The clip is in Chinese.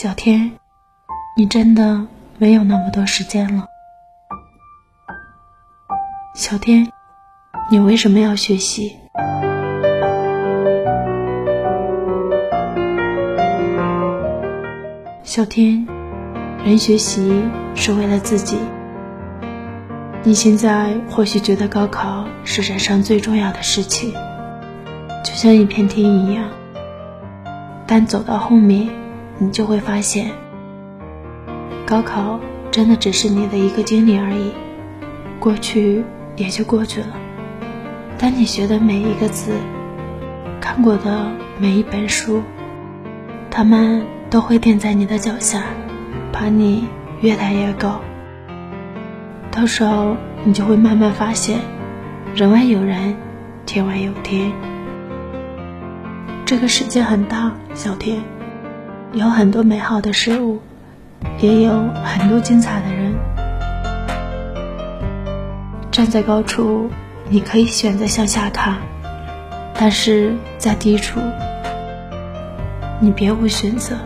小天，你真的没有那么多时间了。小天，你为什么要学习？小天，人学习是为了自己。你现在或许觉得高考是人生最重要的事情，就像一片天一样，但走到后面，你就会发现，高考真的只是你的一个经历而已，过去。也就过去了。但你学的每一个字，看过的每一本书，他们都会垫在你的脚下，把你越来越高。到时候你就会慢慢发现，人外有人，天外有天。这个世界很大，小天，有很多美好的事物，也有很多精彩的人。站在高处，你可以选择向下看；但是在低处，你别无选择。